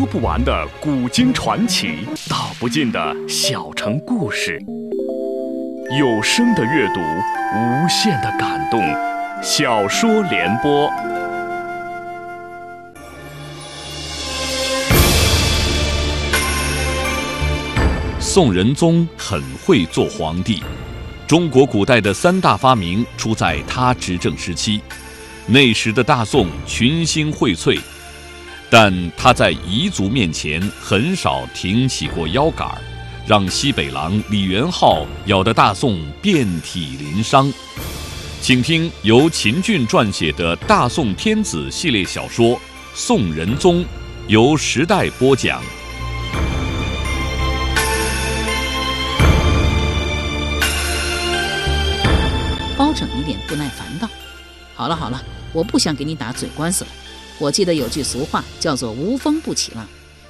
说不完的古今传奇，道不尽的小城故事。有声的阅读，无限的感动。小说联播。宋仁宗很会做皇帝，中国古代的三大发明出在他执政时期。那时的大宋群星荟萃，但他在彝族面前很少挺起过腰杆儿，让西北狼李元昊咬得大宋遍体鳞伤。请听由秦俊撰写的《大宋天子》系列小说《宋仁宗》，由时代播讲。包拯一脸不耐烦道：“好了好了。”我不想给你打嘴官司了。我记得有句俗话叫做“无风不起浪”，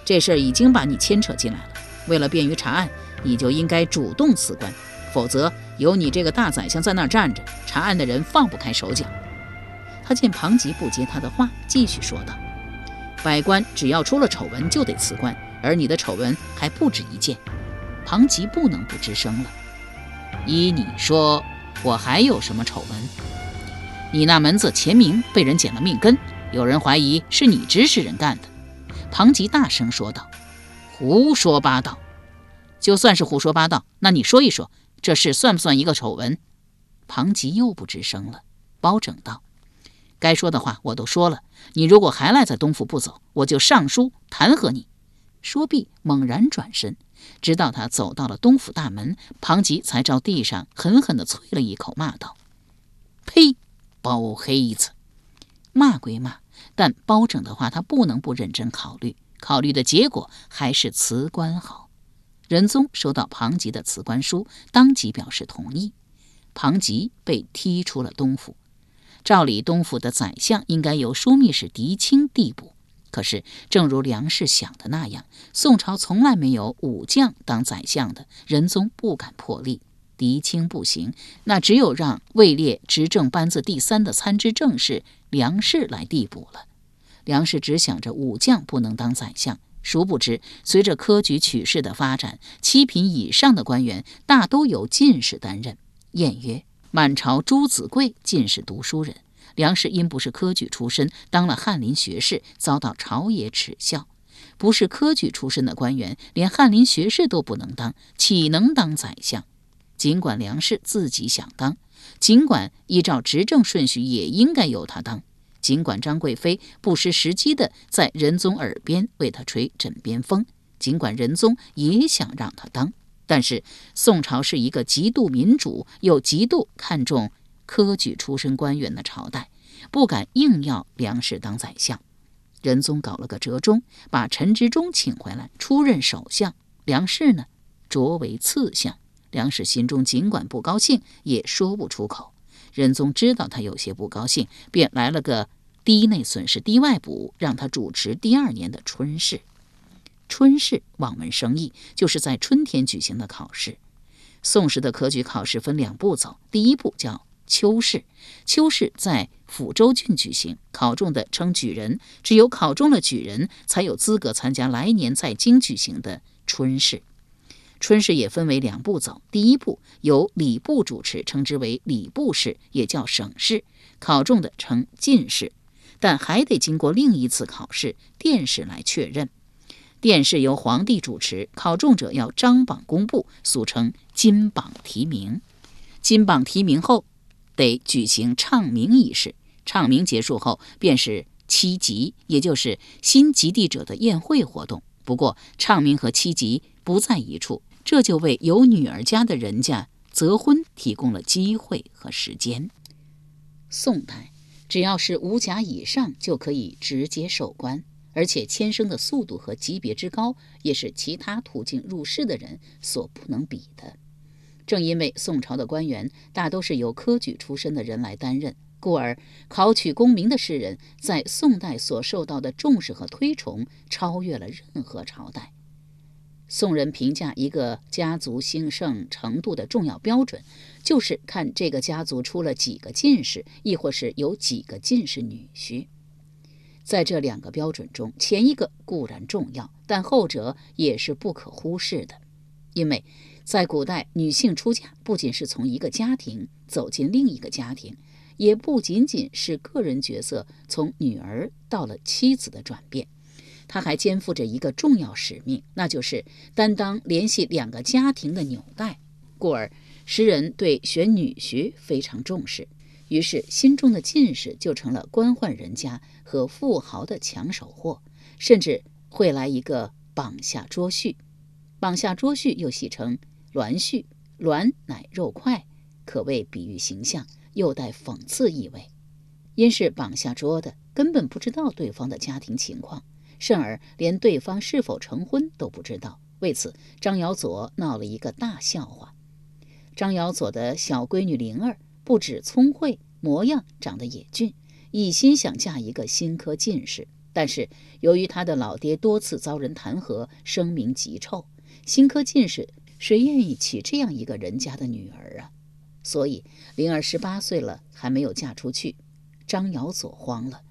这事儿已经把你牵扯进来了。为了便于查案，你就应该主动辞官，否则有你这个大宰相在那儿站着，查案的人放不开手脚。他见庞吉不接他的话，继续说道：“百官只要出了丑闻就得辞官，而你的丑闻还不止一件。”庞吉不能不吱声了。依你说，我还有什么丑闻？你那门子钱明被人剪了命根，有人怀疑是你指使人干的。庞吉大声说道：“胡说八道！就算是胡说八道，那你说一说，这事算不算一个丑闻？”庞吉又不吱声了。包拯道：“该说的话我都说了，你如果还赖在东府不走，我就上书弹劾你。”说毕，猛然转身，直到他走到了东府大门，庞吉才朝地上狠狠地啐了一口，骂道：“呸！”包黑子，骂归骂，但包拯的话他不能不认真考虑。考虑的结果还是辞官好。仁宗收到庞吉的辞官书，当即表示同意。庞吉被踢出了东府。照理，东府的宰相应该由枢密使狄青递补。可是，正如梁氏想的那样，宋朝从来没有武将当宰相的，仁宗不敢破例。狄青不行，那只有让位列执政班子第三的参知政事梁氏来递补了。梁氏只想着武将不能当宰相，殊不知随着科举取士的发展，七品以上的官员大都由进士担任。晏曰：“满朝朱子贵，尽是读书人。”梁氏因不是科举出身，当了翰林学士，遭到朝野耻笑。不是科举出身的官员，连翰林学士都不能当，岂能当宰相？尽管梁氏自己想当，尽管依照执政顺序也应该由他当，尽管张贵妃不失时机的在仁宗耳边为他吹枕边风，尽管仁宗也想让他当，但是宋朝是一个极度民主又极度看重科举出身官员的朝代，不敢硬要梁氏当宰相。仁宗搞了个折中，把陈执中请回来出任首相，梁氏呢，擢为次相。梁氏心中尽管不高兴，也说不出口。仁宗知道他有些不高兴，便来了个低内损失低外补，让他主持第二年的春试。春试望文生义，就是在春天举行的考试。宋时的科举考试分两步走，第一步叫秋试，秋试在抚州郡举行，考中的称举人，只有考中了举人，才有资格参加来年在京举行的春试。春试也分为两步走，第一步由礼部主持，称之为礼部试，也叫省试，考中的称进士，但还得经过另一次考试殿试来确认。殿试由皇帝主持，考中者要张榜公布，俗称金榜题名。金榜题名后，得举行唱名仪式。唱名结束后，便是七级，也就是新及第者的宴会活动。不过，唱名和七级不在一处。这就为有女儿家的人家择婚提供了机会和时间。宋代只要是五甲以上就可以直接授官，而且迁升的速度和级别之高，也是其他途径入仕的人所不能比的。正因为宋朝的官员大都是由科举出身的人来担任，故而考取功名的士人在宋代所受到的重视和推崇，超越了任何朝代。宋人评价一个家族兴盛程度的重要标准，就是看这个家族出了几个进士，亦或是有几个进士女婿。在这两个标准中，前一个固然重要，但后者也是不可忽视的，因为在古代，女性出嫁不仅是从一个家庭走进另一个家庭，也不仅仅是个人角色从女儿到了妻子的转变，他还肩负着一个重要使命，那就是担当联系两个家庭的纽带。故而，诗人对选女婿非常重视。于是，心中的进士就成了官宦人家和富豪的抢手货，甚至会来一个绑下捉婿。绑下捉婿又戏称栾婿，栾乃肉块，可谓比喻形象，又带讽刺意味。因是绑下捉的，根本不知道对方的家庭情况，甚而连对方是否成婚都不知道。为此，张瑶佐闹了一个大笑话。张瑶佐的小闺女灵儿。不止聪慧，模样长得也俊，一心想嫁一个新科进士。但是由于他的老爹多次遭人弹劾，声名极臭，新科进士谁愿意娶这样一个人家的女儿啊？所以灵儿十八岁了还没有嫁出去。张瑶佐慌了，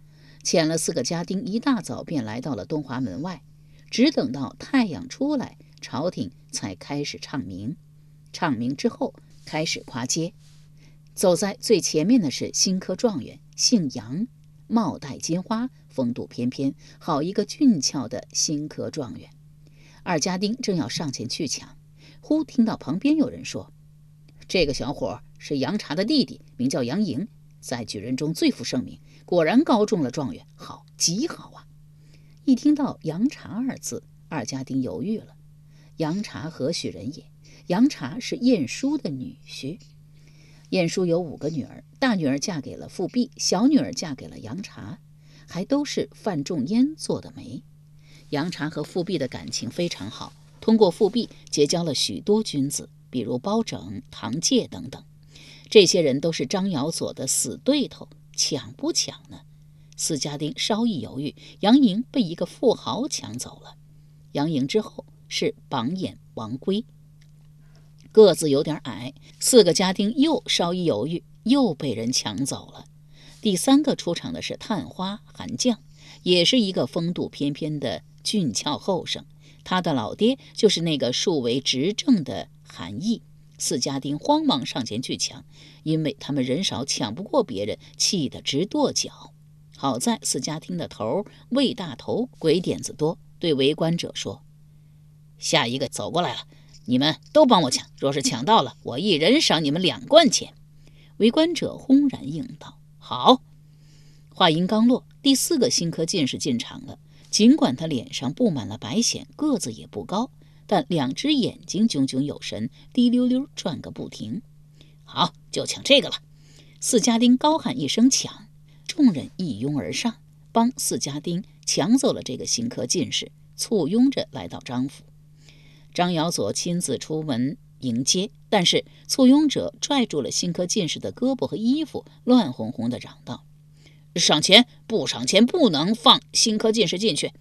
遣了四个家丁，一大早便来到了东华门外，只等到太阳出来，朝廷才开始唱名。唱名之后，开始夸街。走在最前面的是新科状元，姓杨，帽戴金花，风度翩翩，好一个俊俏的新科状元。二家丁正要上前去抢，忽听到旁边有人说：“这个小伙是杨茶的弟弟，名叫杨莹，在举人中最负盛名，果然高中了状元，好，极好啊！”一听到杨茶二字，二家丁犹豫了。杨茶何许人也？杨茶是晏殊的女婿。晏殊有五个女儿，大女儿嫁给了富弼，小女儿嫁给了杨茶，还都是范仲淹做的媒。杨茶和富弼的感情非常好，通过富弼结交了许多君子，比如包拯、唐介等等。这些人都是张尧佐的死对头，抢不抢呢？四家丁稍一犹豫，杨莹被一个富豪抢走了。杨莹之后是榜眼王圭。个子有点矮，四个家丁又稍一犹豫，又被人抢走了。第三个出场的是探花韩绛，也是一个风度翩翩的俊俏后生，他的老爹就是那个数为执政的韩毅。四家丁慌忙上前去抢，因为他们人少，抢不过别人，气得直跺脚。好在四家丁的头魏大头鬼点子多，对围观者说：“下一个走过来了。”你们都帮我抢，若是抢到了，我一人赏你们两贯钱。围观者轰然应道：“好。”话音刚落，第四个新科进士进场了。尽管他脸上布满了白癣，个子也不高，但两只眼睛炯炯有神，滴溜溜转个不停。好，就抢这个了！四家丁高喊一声“抢”，众人一拥而上，帮四家丁抢走了这个新科进士，簇拥着来到张府。张尧佐亲自出门迎接，但是簇拥者拽住了新科进士的胳膊和衣服，乱哄哄地嚷道：“赏钱！不赏钱，不能放新科进士进去。”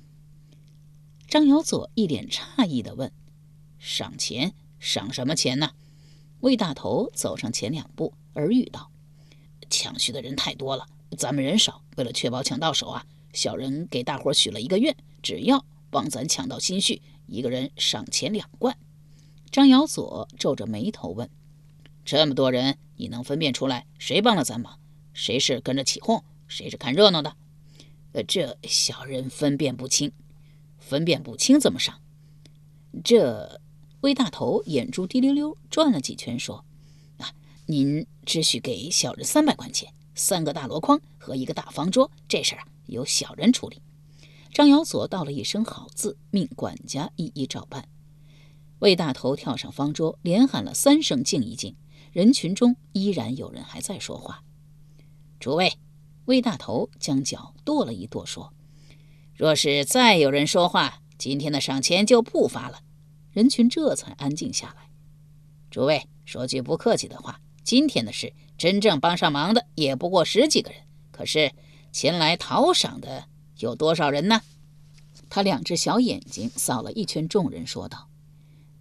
张瑶佐一脸诧异地问：“赏钱？赏什么钱呢？”魏大头走上前两步，耳语道：“抢婿的人太多了，咱们人少，为了确保抢到手啊，小人给大伙许了一个愿，只要帮咱抢到新婿。”一个人赏钱两贯。张瑶佐皱着眉头问：“这么多人，你能分辨出来谁帮了咱忙，谁是跟着起哄，谁是看热闹的？”“呃，这小人分辨不清。分辨不清怎么赏？”这魏大头眼珠滴溜溜转了几圈，说：“啊，您只许给小人三百块钱，三个大箩筐和一个大方桌，这事儿啊由小人处理。”张瑶佐道了一声“好”字，命管家一一照办。魏大头跳上方桌，连喊了三声“静一静”。人群中依然有人还在说话。诸位，魏大头将脚跺了一跺，说：“若是再有人说话，今天的赏钱就不发了。”人群这才安静下来。诸位，说句不客气的话，今天的事，真正帮上忙的也不过十几个人，可是前来讨赏的。有多少人呢？他两只小眼睛扫了一圈众人，说道：“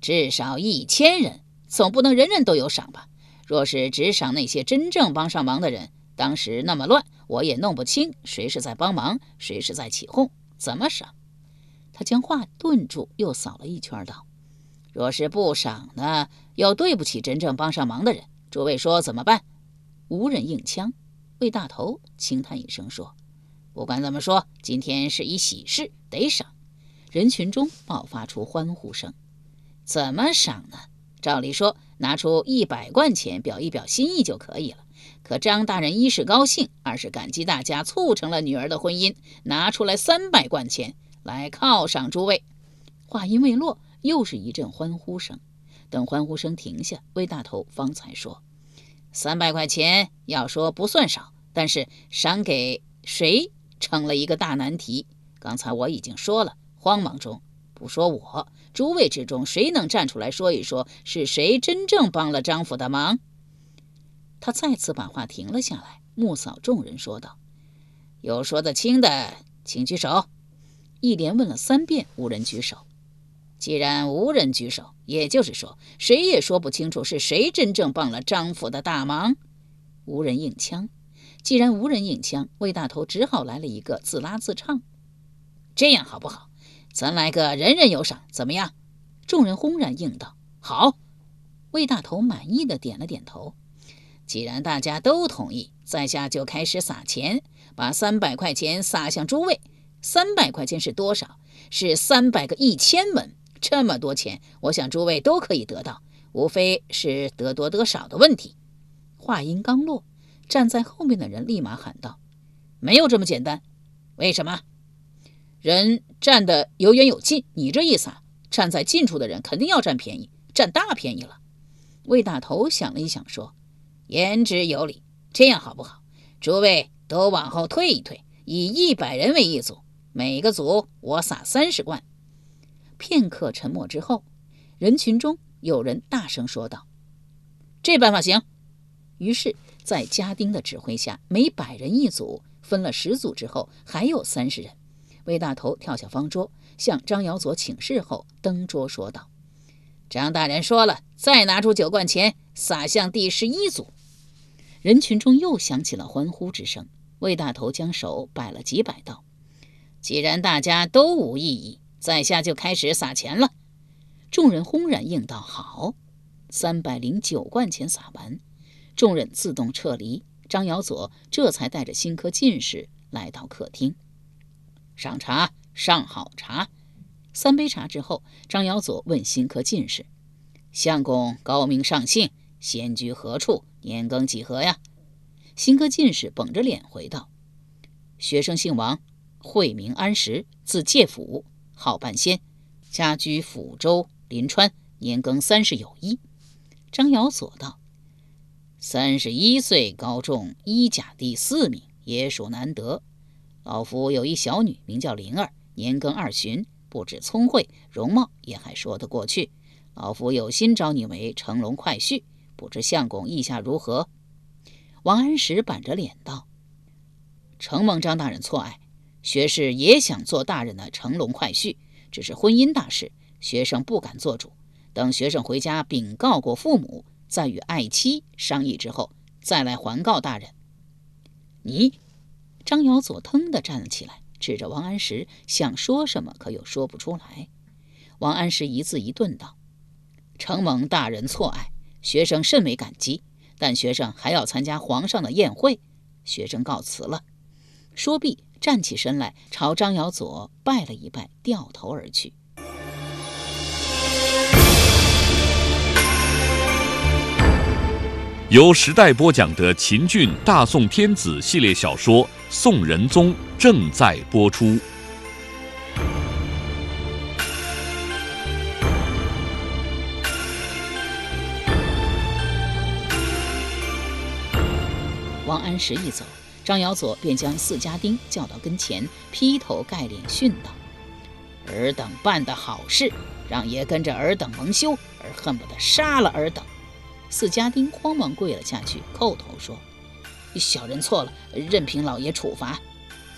至少一千人，总不能人人都有赏吧？若是只赏那些真正帮上忙的人，当时那么乱，我也弄不清谁是在帮忙，谁是在起哄。怎么赏？他将话顿住，又扫了一圈，道：“若是不赏呢，又对不起真正帮上忙的人。诸位说怎么办？”无人应枪。魏大头轻叹一声说：“不管怎么说，今天是一喜事，得赏。”人群中爆发出欢呼声。怎么赏呢？照理说，拿出一百贯钱表一表心意就可以了。可张大人一是高兴，二是感激大家促成了女儿的婚姻，拿出来三百贯钱来犒赏诸位。话音未落，又是一阵欢呼声。等欢呼声停下，魏大头方才说：“三百块钱要说不算少，但是赏给谁成了一个大难题。刚才我已经说了，慌忙中不说我，诸位之中谁能站出来说一说，是谁真正帮了张府的忙？”他再次把话停了下来，目扫众人，说道：“有说得清的，请举手。”一连问了三遍，无人举手。既然无人举手，也就是说，谁也说不清楚是谁真正帮了张府的大忙。无人应枪。既然无人应枪，魏大头只好来了一个自拉自唱：“这样好不好？咱来个人人有赏，怎么样？”众人轰然应道：“好。”魏大头满意的点了点头。既然大家都同意，在下就开始撒钱，把三百块钱撒向诸位。三百块钱是多少？是三百个一千文。这么多钱，我想诸位都可以得到，无非是得多得少的问题。话音刚落，站在后面的人立马喊道：“没有这么简单。为什么？人站得有远有近，你这一撒，站在近处的人肯定要占便宜，占大便宜了。”魏大头想了一想，说。言之有理，这样好不好？诸位都往后退一退，以一百人为一组，每个组我撒三十贯。片刻沉默之后，人群中有人大声说道：“这办法行。”于是，在家丁的指挥下，每百人一组，分了十组之后，还有三十人。魏大头跳下方桌，向张瑶佐请示后，登桌说道：“张大人说了，再拿出九贯钱，撒向第十一组。”人群中又响起了欢呼之声。魏大头将手摆了几摆，道：“既然大家都无异议，在下就开始撒钱了。”众人轰然应道：“好！”三百零九贯钱撒完，众人自动撤离。张尧佐这才带着新科进士来到客厅，上茶，上好茶。三杯茶之后，张尧佐问新科进士：“相公高明上姓，闲居何处？”年庚几何呀？新科进士绷着脸回道：“学生姓王，讳名安石，字介甫，号半仙，家居抚州临川，年庚三十有一。”张尧佐道：“三十一岁高中，一甲第四名，也属难得。老夫有一小女，名叫灵儿，年庚二旬，不止聪慧，容貌也还说得过去。老夫有心招你为乘龙快婿。”不知相公意下如何？王安石板着脸道：“承蒙张大人错爱，学士也想做大人的乘龙快婿，只是婚姻大事，学生不敢做主。等学生回家禀告过父母，再与爱妻商议之后，再来还告大人。”你，张尧佐腾地站了起来，指着王安石，想说什么，可又说不出来。王安石一字一顿道：“承蒙大人错爱。”学生甚为感激，但学生还要参加皇上的宴会，学生告辞了。说毕，站起身来，朝张尧佐拜了一拜，掉头而去。由时代播讲的秦俊大宋天子系列小说《宋仁宗》正在播出。安石一走，张尧佐便将四家丁叫到跟前，劈头盖脸训道：“尔等办的好事，让爷跟着尔等蒙羞，而恨不得杀了尔等。”四家丁慌忙跪了下去，叩头说：“小人错了，任凭老爷处罚。”“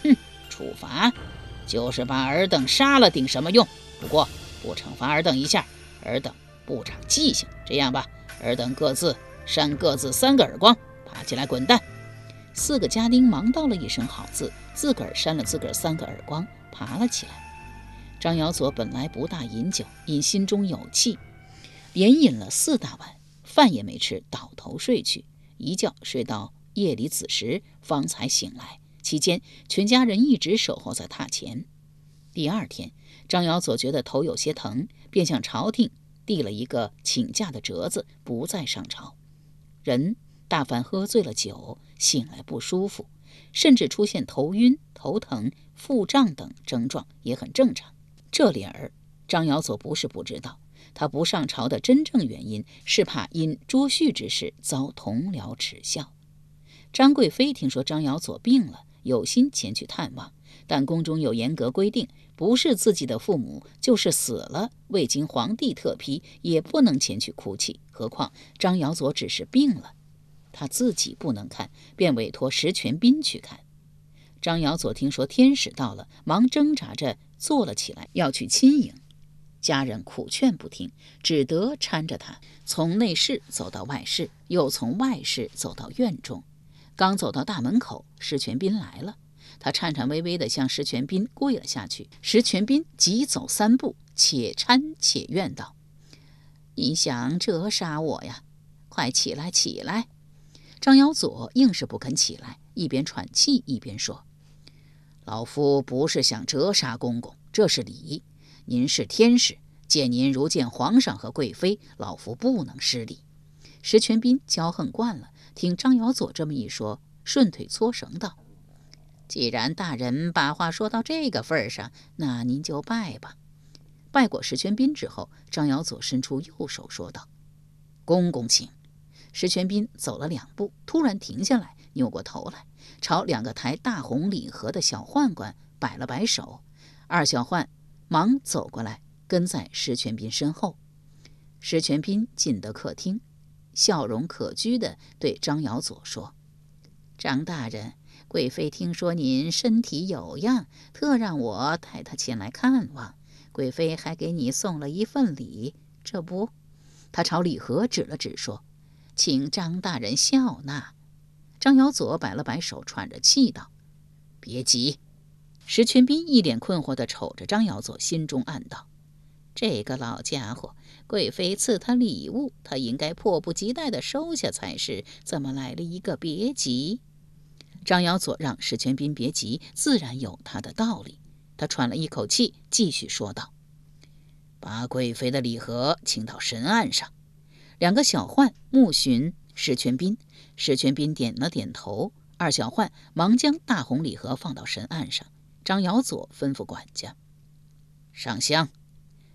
哼，处罚就是把尔等杀了，顶什么用？不过不惩罚尔等一下，尔等不长记性。这样吧，尔等各自扇各自三个耳光，爬起来滚蛋。”四个家丁忙道了一声好字，自个儿扇了自个儿三个耳光，爬了起来。张瑶佐本来不大饮酒，因心中有气，连饮了四大碗，饭也没吃，倒头睡去，一觉睡到夜里子时方才醒来。期间，全家人一直守候在榻前。第二天，张瑶佐觉得头有些疼，便向朝廷递了一个请假的折子，不再上朝。人。大凡喝醉了酒，醒来不舒服，甚至出现头晕、头疼、腹胀等症状，也很正常。这理儿，张瑶佐不是不知道。他不上朝的真正原因是怕因捉婿之事遭同僚耻笑。张贵妃听说张瑶佐病了，有心前去探望，但宫中有严格规定，不是自己的父母，就是死了，未经皇帝特批，也不能前去哭泣。何况张瑶佐只是病了。他自己不能看，便委托石全斌去看。张瑶佐听说天使到了，忙挣扎着坐了起来，要去亲迎。家人苦劝不听，只得搀着他从内室走到外室，又从外室走到院中。刚走到大门口，石全斌来了。他颤颤巍巍地向石全斌跪了下去。石全斌急走三步，且搀且怨道：“你想折杀我呀？快起来，起来！”张瑶佐硬是不肯起来，一边喘气一边说：“老夫不是想折杀公公，这是礼。您是天使，见您如见皇上和贵妃，老夫不能失礼。”石全斌骄横惯了，听张瑶佐这么一说，顺腿搓绳道：“既然大人把话说到这个份上，那您就拜吧。”拜过石全斌之后，张瑶佐伸出右手说道：“公公请。”石全斌走了两步，突然停下来，扭过头来，朝两个抬大红礼盒的小宦官摆了摆手。二小宦忙走过来，跟在石全斌身后。石全斌进得客厅，笑容可掬地对张瑶佐说：“张大人，贵妃听说您身体有恙，特让我带她前来看望。贵妃还给你送了一份礼，这不？”他朝礼盒指了指，说。请张大人笑纳。张瑶佐摆了摆手，喘着气道：“别急。”石全斌一脸困惑地瞅着张瑶佐，心中暗道：“这个老家伙，贵妃赐他礼物，他应该迫不及待地收下才是，怎么来了一个别急？”张瑶佐让石全斌别急，自然有他的道理。他喘了一口气，继续说道：“把贵妃的礼盒请到神案上。”两个小宦目寻石全斌，石全斌点了点头。二小宦忙将大红礼盒放到神案上。张瑶佐吩咐管家上香。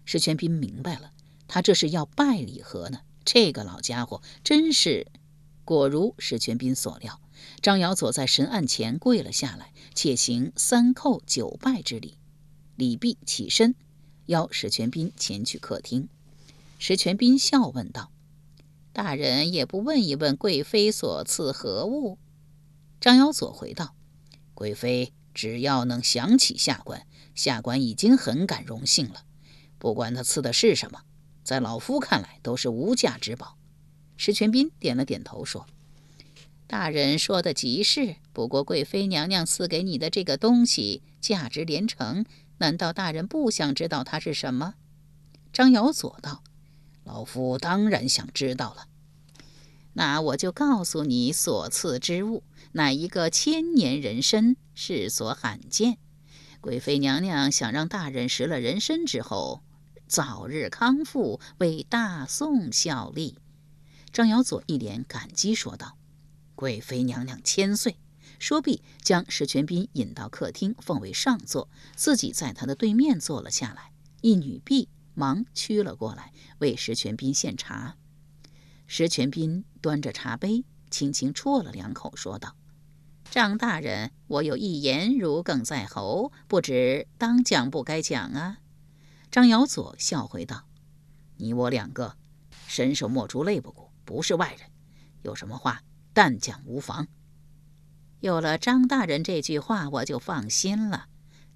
石全斌明白了，他这是要拜礼盒呢。这个老家伙真是……果如石全斌所料，张瑶佐在神案前跪了下来，且行三叩九拜之礼。礼毕，起身邀石全斌前去客厅。石全斌笑问道。大人也不问一问贵妃所赐何物？张瑶佐回道：“贵妃只要能想起下官，下官已经很感荣幸了。不管他赐的是什么，在老夫看来都是无价之宝。”石全斌点了点头说：“大人说的极是。不过贵妃娘娘赐给你的这个东西价值连城，难道大人不想知道它是什么？”张瑶佐道。老夫当然想知道了，那我就告诉你所赐之物，乃一个千年人参，世所罕见。贵妃娘娘想让大人食了人参之后，早日康复，为大宋效力。张瑶佐一脸感激说道：“贵妃娘娘千岁。”说毕，将石全斌引到客厅，奉为上座，自己在他的对面坐了下来。一女婢。忙屈了过来，为石全斌献茶。石全斌端着茶杯，轻轻啜了两口，说道：“张大人，我有一言如鲠在喉，不知当讲不该讲啊？”张瑶佐笑回道：“你我两个，伸手莫出肋不骨，不是外人，有什么话但讲无妨。”有了张大人这句话，我就放心了。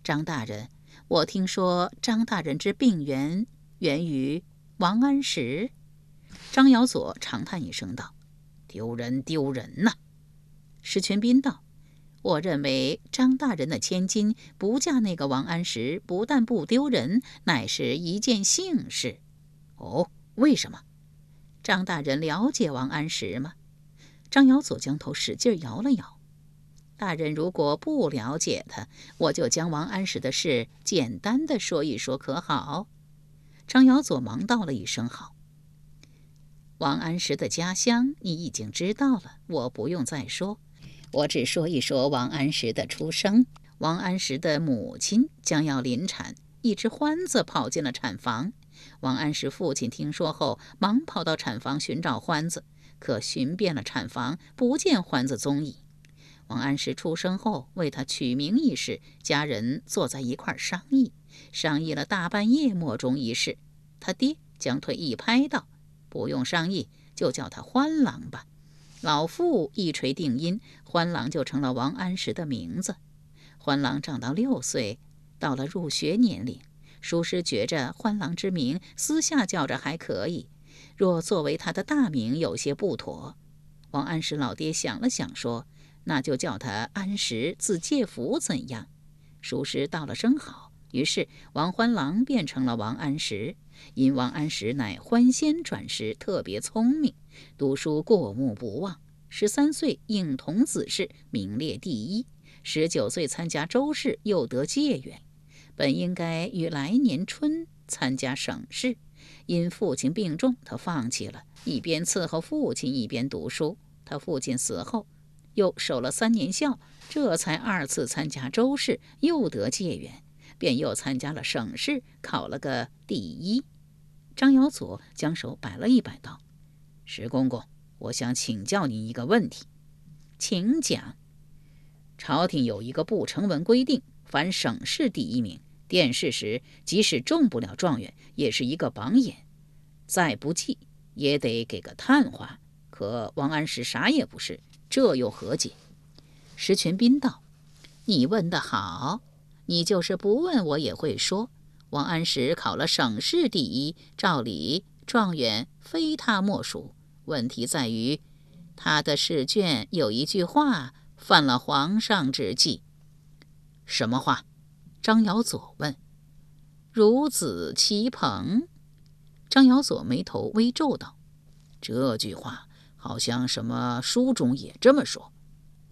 张大人。我听说张大人之病源源于王安石。张尧佐长叹一声道：“丢人，丢人呐！”石全斌道：“我认为张大人的千金不嫁那个王安石，不但不丢人，乃是一件幸事。”哦，为什么？张大人了解王安石吗？张尧佐将头使劲摇了摇。大人如果不了解他，我就将王安石的事简单的说一说，可好？张瑶佐忙道了一声好。王安石的家乡你已经知道了，我不用再说，我只说一说王安石的出生。王安石的母亲将要临产，一只獾子跑进了产房。王安石父亲听说后，忙跑到产房寻找獾子，可寻遍了产房，不见獾子踪影。王安石出生后，为他取名一事，家人坐在一块商议，商议了大半夜，莫衷一是。他爹将腿一拍道：“不用商议，就叫他欢郎吧。”老父一锤定音，欢郎就成了王安石的名字。欢郎长到六岁，到了入学年龄，叔师觉着欢郎之名私下叫着还可以，若作为他的大名有些不妥。王安石老爹想了想，说。那就叫他安石，字介甫，怎样？属实道了声好。于是王欢郎变成了王安石。因王安石乃欢仙转世，特别聪明，读书过目不忘。十三岁应童子试，名列第一。十九岁参加州试，又得解元。本应该于来年春参加省试，因父亲病重，他放弃了，一边伺候父亲，一边读书。他父亲死后。又守了三年孝，这才二次参加州试，又得解元，便又参加了省试，考了个第一。张尧佐将手摆了一摆，道：“石公公，我想请教您一个问题，请讲。朝廷有一个不成文规定，凡省试第一名，殿试时即使中不了状元，也是一个榜眼，再不济也得给个探花。可王安石啥也不是。”这又何解？石全斌道：“你问得好，你就是不问我也会说。王安石考了省试第一，照理状元非他莫属。问题在于他的试卷有一句话犯了皇上之忌。什么话？”张尧佐问。“孺子欺朋。”张尧佐眉头微皱道：“这句话。”好像什么书中也这么说，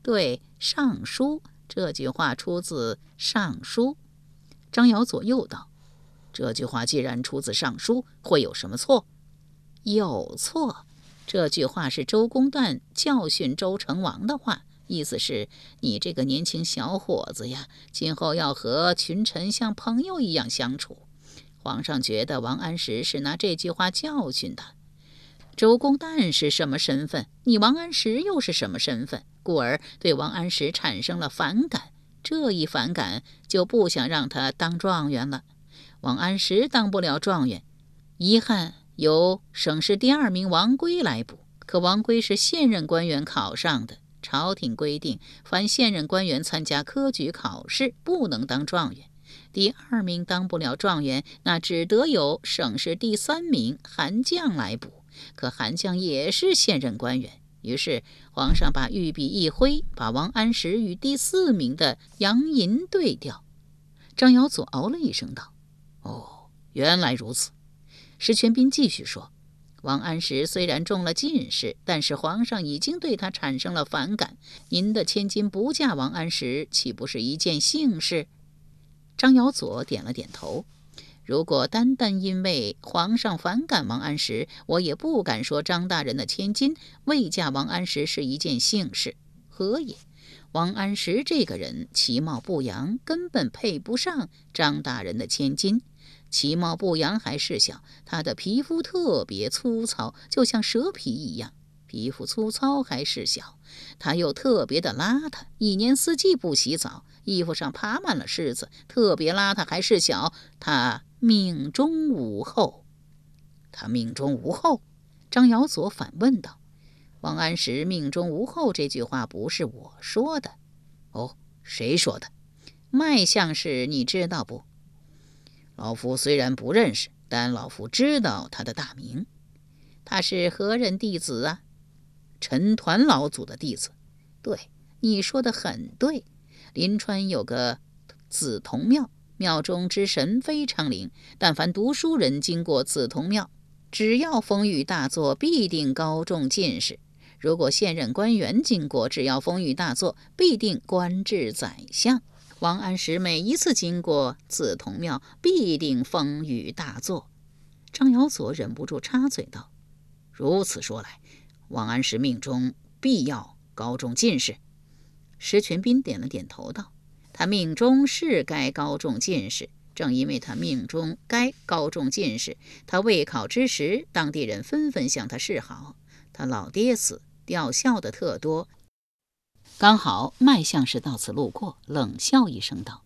对，《尚书》这句话出自《尚书》。张尧左右道：“这句话既然出自《尚书》，会有什么错？”有错。这句话是周公旦教训周成王的话，意思是你这个年轻小伙子呀，今后要和群臣像朋友一样相处。皇上觉得王安石是拿这句话教训他。周公旦是什么身份？你王安石又是什么身份？故而对王安石产生了反感。这一反感，就不想让他当状元了。王安石当不了状元，遗憾由省试第二名王圭来补。可王圭是现任官员考上的，朝廷规定，凡现任官员参加科举考试，不能当状元。第二名当不了状元，那只得由省试第三名韩将来补。可韩相也是现任官员，于是皇上把御笔一挥，把王安石与第四名的杨寅对调。张尧佐哦了一声，道：“哦，原来如此。”石全斌继续说：“王安石虽然中了进士，但是皇上已经对他产生了反感。您的千金不嫁王安石，岂不是一件幸事？”张尧佐点了点头。如果单单因为皇上反感王安石，我也不敢说张大人的千金未嫁王安石是一件幸事。何也？王安石这个人其貌不扬，根本配不上张大人的千金。其貌不扬还是小，他的皮肤特别粗糙，就像蛇皮一样。皮肤粗糙还是小，他又特别的邋遢，一年四季不洗澡，衣服上爬满了虱子，特别邋遢还是小，他。命中无后，他命中无后。张尧佐反问道：“王安石命中无后这句话不是我说的，哦，谁说的？脉相是，你知道不？老夫虽然不认识，但老夫知道他的大名。他是何人弟子啊？陈团老祖的弟子。对，你说的很对。临川有个紫铜庙，庙中之神非常灵。但凡读书人经过紫铜庙，只要风雨大作，必定高中进士；如果现任官员经过，只要风雨大作，必定官至宰相。王安石每一次经过紫铜庙，必定风雨大作。张尧佐忍不住插嘴道：“如此说来，王安石命中必要高中进士。”石全斌点了点头道：“他命中是该高中进士，正因为他命中该高中进士，他未考之时，当地人纷纷向他示好。他老爹死，吊孝的特多。刚好麦相士到此路过，冷笑一声道：‘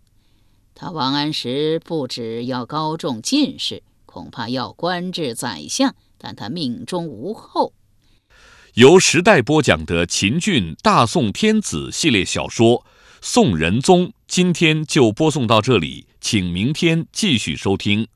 他王安石不止要高中进士，恐怕要官至宰相，但他命中无后。’”由时代播讲的秦俊《大宋天子》系列小说《宋仁宗》，今天就播送到这里，请明天继续收听。